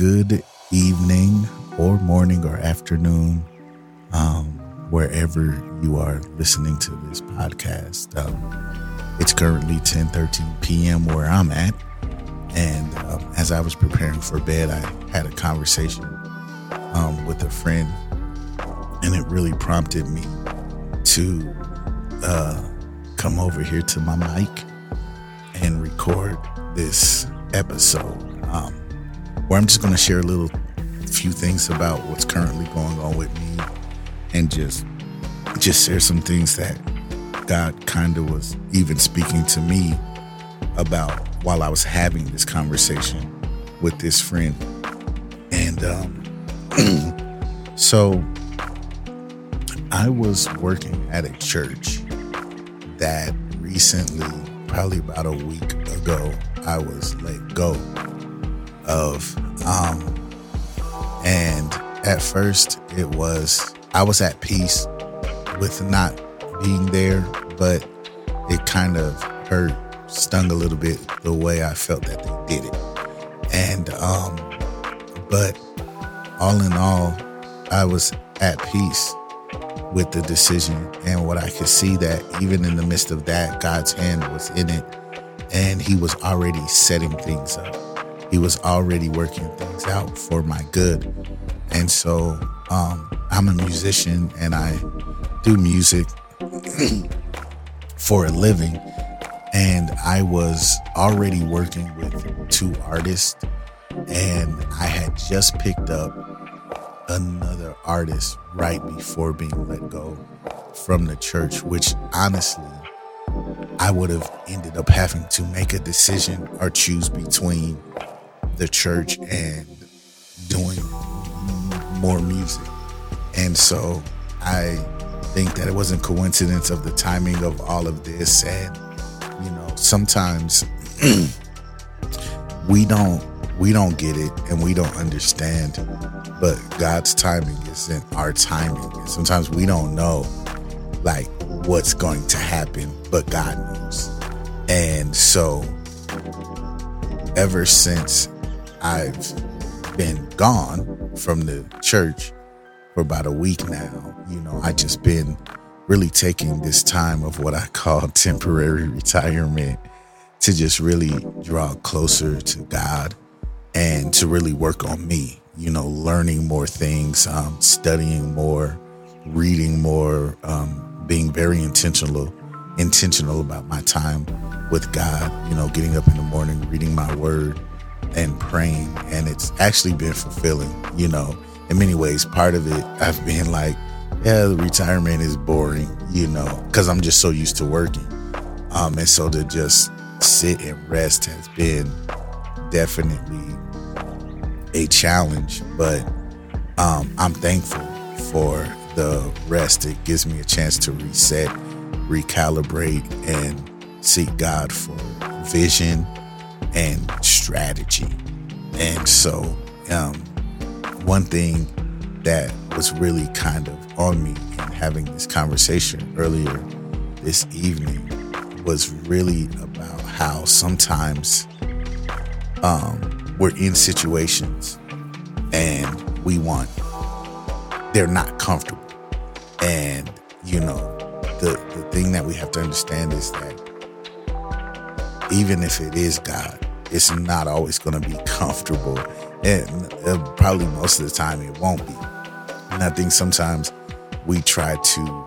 good evening or morning or afternoon, um, wherever you are listening to this podcast. Um, it's currently 10 13 p.m. where I'm at. And um, as I was preparing for bed, I had a conversation um, with a friend, and it really prompted me to uh, come over here to my mic and record this episode um, where I'm just going to share a little few things about what's currently going on with me and just just share some things that God kind of was even speaking to me about while I was having this conversation with this friend. And um, so I was working at a church that recently, probably about a week ago, I was let go of. Um, and at first, it was, I was at peace with not being there, but it kind of hurt, stung a little bit the way I felt that they did it. And, um, but all in all, I was at peace with the decision and what I could see that even in the midst of that, God's hand was in it and he was already setting things up. He was already working things out for my good. And so um, I'm a musician and I do music for a living. And I was already working with two artists, and I had just picked up another artist right before being let go from the church, which honestly, I would have ended up having to make a decision or choose between the church and doing more music. And so I think that it wasn't coincidence of the timing of all of this. And you know sometimes we don't we don't get it and we don't understand but God's timing isn't our timing. And sometimes we don't know like what's going to happen but God knows. And so ever since I've been gone from the church for about a week now. You know, I just been really taking this time of what I call temporary retirement to just really draw closer to God and to really work on me, you know, learning more things, um, studying more, reading more, um, being very intentional, intentional about my time with God, you know, getting up in the morning, reading my word and praying. And it's actually been fulfilling, you know in many ways, part of it, I've been like, yeah, retirement is boring, you know, because I'm just so used to working. Um, and so to just sit and rest has been definitely a challenge, but um, I'm thankful for the rest. It gives me a chance to reset, recalibrate, and seek God for vision and strategy. And so, um, one thing that was really kind of on me in having this conversation earlier this evening was really about how sometimes um, we're in situations and we want they're not comfortable and you know the the thing that we have to understand is that even if it is god it's not always going to be comfortable and uh, probably most of the time it won't be. And I think sometimes we try to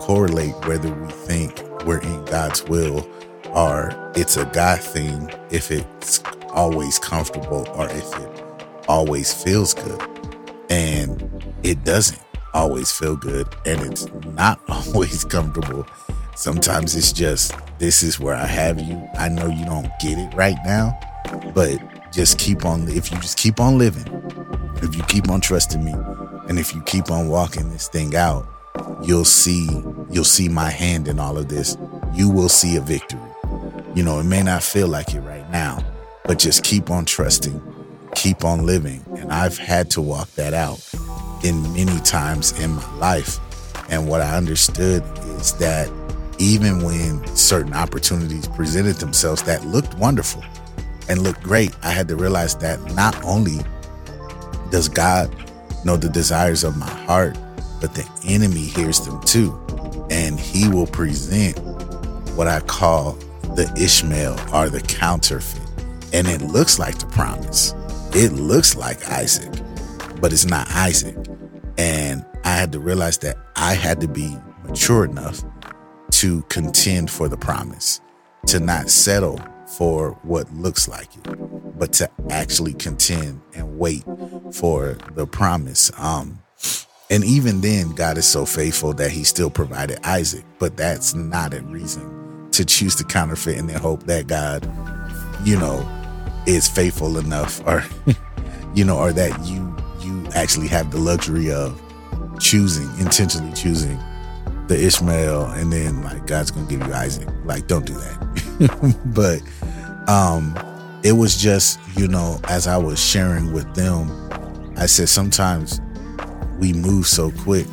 correlate whether we think we're in God's will or it's a God thing if it's always comfortable or if it always feels good. And it doesn't always feel good and it's not always comfortable. Sometimes it's just, this is where I have you. I know you don't get it right now, but just keep on if you just keep on living if you keep on trusting me and if you keep on walking this thing out you'll see you'll see my hand in all of this. You will see a victory. You know it may not feel like it right now but just keep on trusting keep on living. And i've had to walk that out in many times in my life. And what i understood is that even when certain opportunities presented themselves that looked wonderful and looked great, I had to realize that not only Does God know the desires of my heart? But the enemy hears them too. And he will present what I call the Ishmael or the counterfeit. And it looks like the promise. It looks like Isaac, but it's not Isaac. And I had to realize that I had to be mature enough to contend for the promise, to not settle for what looks like it, but to actually contend and wait for the promise. Um, and even then, God is so faithful that He still provided Isaac, but that's not a reason to choose to counterfeit and then hope that God, you know, is faithful enough, or you know, or that you you actually have the luxury of choosing intentionally choosing the Ishmael, and then like God's gonna give you Isaac. Like, don't do that. but um, it was just you know, as I was sharing with them, I said sometimes we move so quick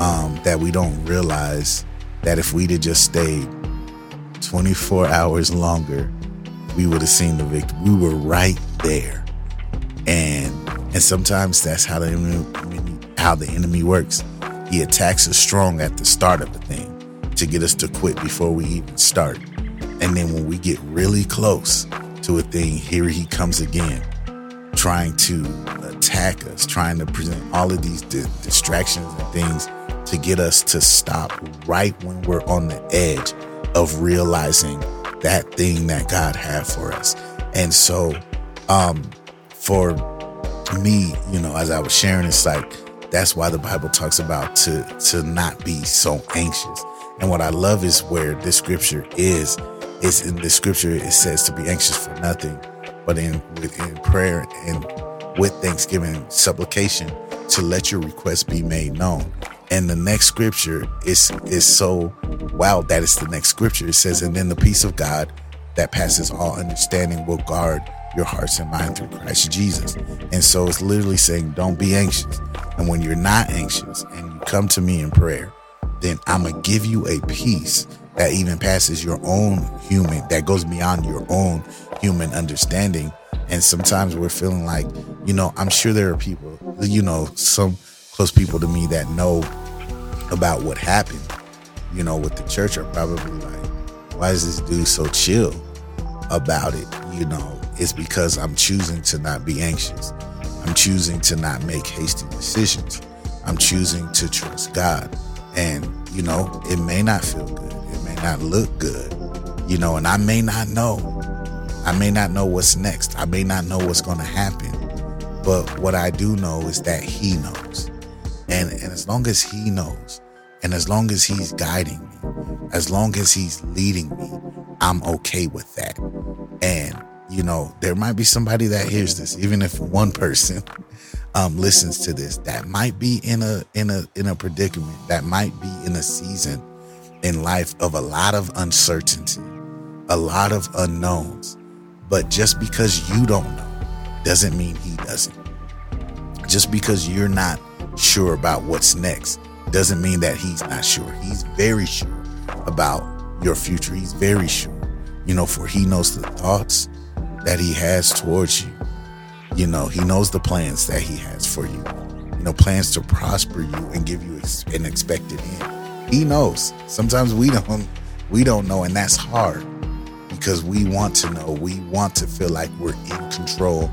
um, that we don't realize that if we'd have just stayed 24 hours longer, we would have seen the victory. We were right there, and and sometimes that's how the enemy, how the enemy works. He attacks us strong at the start of the thing to get us to quit before we even start. And then when we get really close to a thing, here he comes again, trying to attack us, trying to present all of these di- distractions and things to get us to stop right when we're on the edge of realizing that thing that God had for us. And so, um, for me, you know, as I was sharing, it's like that's why the Bible talks about to to not be so anxious. And what I love is where this scripture is. Is in the scripture it says to be anxious for nothing, but in in prayer and with thanksgiving, supplication, to let your request be made known. And the next scripture is is so wow that is the next scripture. It says, and then the peace of God that passes all understanding will guard your hearts and mind through Christ Jesus. And so it's literally saying, don't be anxious. And when you're not anxious and you come to me in prayer, then I'm going to give you a peace that even passes your own human, that goes beyond your own human understanding. And sometimes we're feeling like, you know, I'm sure there are people, you know, some close people to me that know about what happened, you know, with the church are probably like, why is this dude so chill about it? You know, it's because I'm choosing to not be anxious. I'm choosing to not make hasty decisions. I'm choosing to trust God. And, you know, it may not feel good. It may not look good, you know, and I may not know. I may not know what's next. I may not know what's going to happen. But what I do know is that He knows. And, and as long as He knows, and as long as He's guiding me, as long as He's leading me, I'm okay with that. And you know, there might be somebody that hears this, even if one person um, listens to this, that might be in a in a in a predicament, that might be in a season in life of a lot of uncertainty, a lot of unknowns. But just because you don't know doesn't mean he doesn't. Just because you're not sure about what's next doesn't mean that he's not sure. He's very sure about your future. He's very sure. You know, for he knows the thoughts that he has towards you. You know, he knows the plans that he has for you. You know, plans to prosper you and give you an expected end. He knows. Sometimes we don't we don't know and that's hard because we want to know. We want to feel like we're in control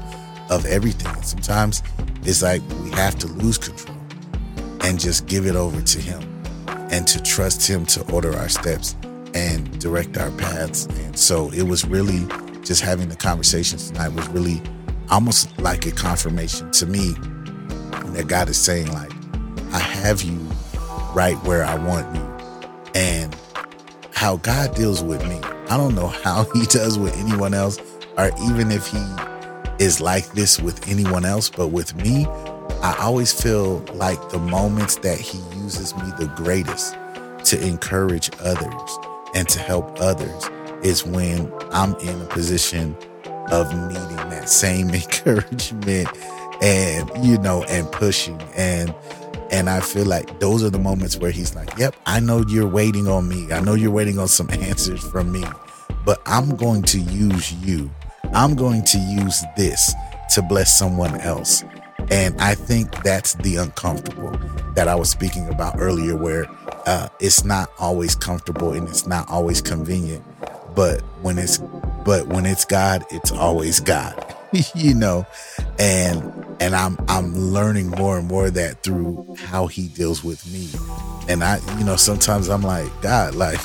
of everything. And sometimes it's like we have to lose control and just give it over to him and to trust him to order our steps and direct our paths. And so it was really just having the conversations tonight was really almost like a confirmation to me that God is saying, like, I have you right where I want you. And how God deals with me. I don't know how he does with anyone else, or even if he is like this with anyone else, but with me, I always feel like the moments that he uses me the greatest to encourage others and to help others is when I'm in a position of needing that same encouragement and you know and pushing and and I feel like those are the moments where he's like, "Yep, I know you're waiting on me. I know you're waiting on some answers from me, but I'm going to use you. I'm going to use this to bless someone else." And I think that's the uncomfortable that I was speaking about earlier, where uh, it's not always comfortable and it's not always convenient. But when it's but when it's God, it's always God. you know, and and I'm I'm learning more and more of that through how He deals with me. And I, you know, sometimes I'm like, God, like,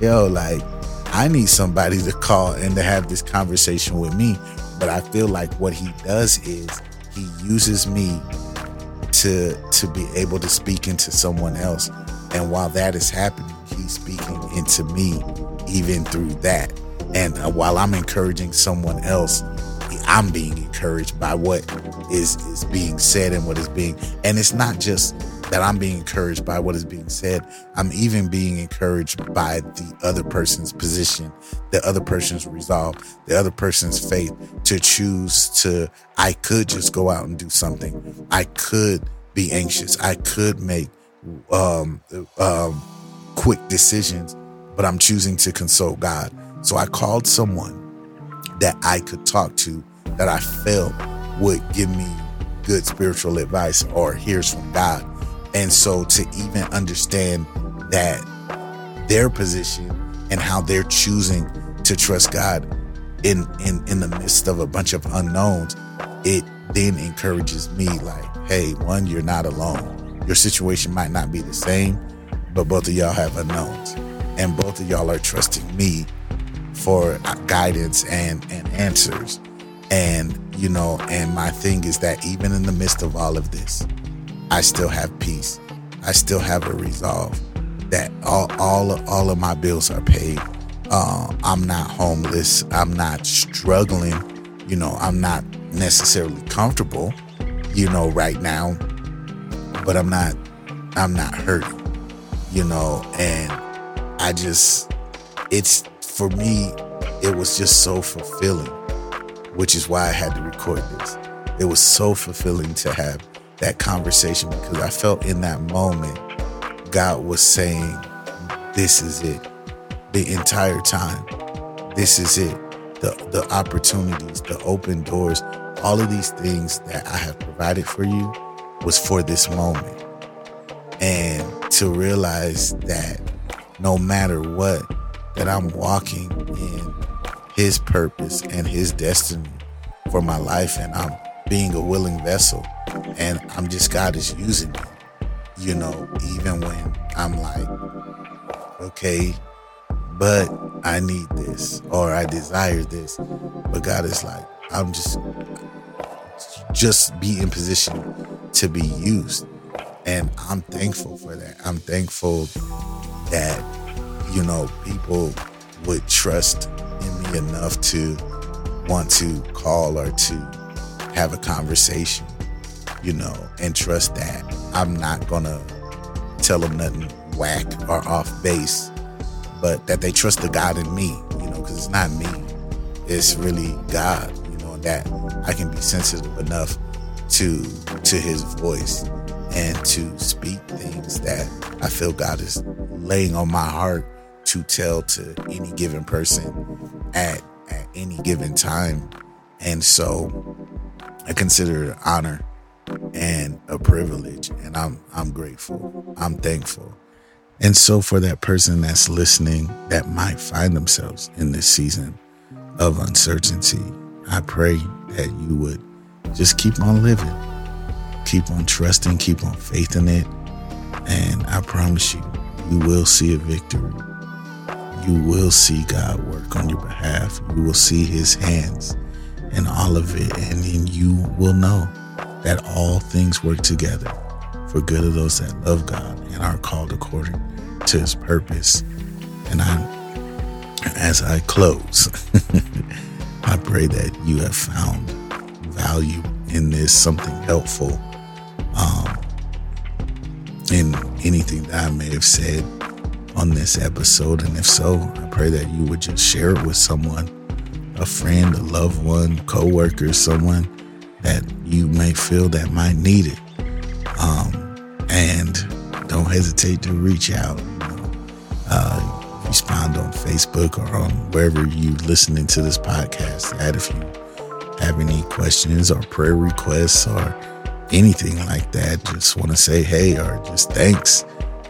yo, like I need somebody to call and to have this conversation with me. But I feel like what He does is He uses me to to be able to speak into someone else. And while that is happening, He's speaking into me even through that. And while I'm encouraging someone else, I'm being encouraged by what is is being said and what is being and it's not just that I'm being encouraged by what is being said. I'm even being encouraged by the other person's position, the other person's resolve, the other person's faith to choose to I could just go out and do something. I could be anxious. I could make um, um, quick decisions, but I'm choosing to consult God. So I called someone that I could talk to that I felt would give me good spiritual advice or hears from God. And so to even understand that their position and how they're choosing to trust God in in in the midst of a bunch of unknowns, it then encourages me like, hey, one, you're not alone. Your situation might not be the same, but both of y'all have unknowns. And both of y'all are trusting me for guidance and and answers. And, you know, and my thing is that even in the midst of all of this, I still have peace. I still have a resolve that all all all of my bills are paid. Uh, I'm not homeless. I'm not struggling. You know, I'm not necessarily comfortable. You know, right now, but I'm not. I'm not hurting. You know, and I just, it's for me. It was just so fulfilling which is why I had to record this. It was so fulfilling to have that conversation because I felt in that moment God was saying, This is it. The entire time. This is it. The the opportunities, the open doors, all of these things that I have provided for you was for this moment. And to realize that no matter what, that I'm walking in his purpose and his destiny for my life and I'm being a willing vessel and I'm just God is using me. You know, even when I'm like, okay, but I need this or I desire this. But God is like, I'm just just be in position to be used. And I'm thankful for that. I'm thankful that, you know, people would trust in me enough to want to call or to have a conversation, you know, and trust that I'm not to tell them nothing whack or off base, but that they trust the God in me, you know, because it's not me, it's really God, you know, that I can be sensitive enough to to His voice and to speak things that I feel God is laying on my heart to tell to any given person at at any given time. And so I consider it an honor and a privilege and I'm I'm grateful. I'm thankful. And so for that person that's listening that might find themselves in this season of uncertainty, I pray that you would just keep on living. Keep on trusting, keep on faith in it. And I promise you, you will see a victory you will see God work on your behalf. You will see his hands in all of it. And then you will know that all things work together for good of those that love God and are called according to his purpose. And I, as I close, I pray that you have found value in this, something helpful anything that I may have said on this episode. And if so, I pray that you would just share it with someone, a friend, a loved one, coworker, someone that you may feel that might need it. Um, and don't hesitate to reach out. Uh, respond on Facebook or on wherever you listening to this podcast. That if you have any questions or prayer requests or anything like that, just want to say hey or just thanks,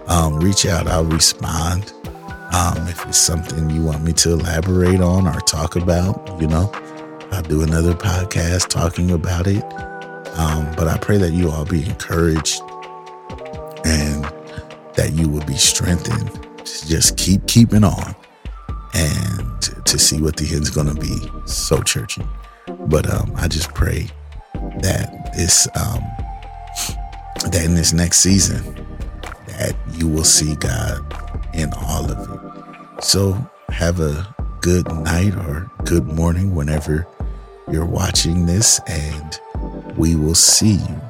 um, reach out. I'll respond. Um, if it's something you want me to elaborate on or talk about, you know, I'll do another podcast talking about it. Um, but I pray that you all be encouraged and that you will be strengthened to just keep keeping on and to see what the end's going to be. So churchy. But um, I just pray that this um, that in this next season that you will see God in all of it. So have a good night or good morning whenever you're watching this, and we will see you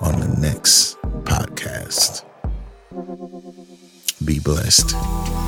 on the next podcast. Be blessed.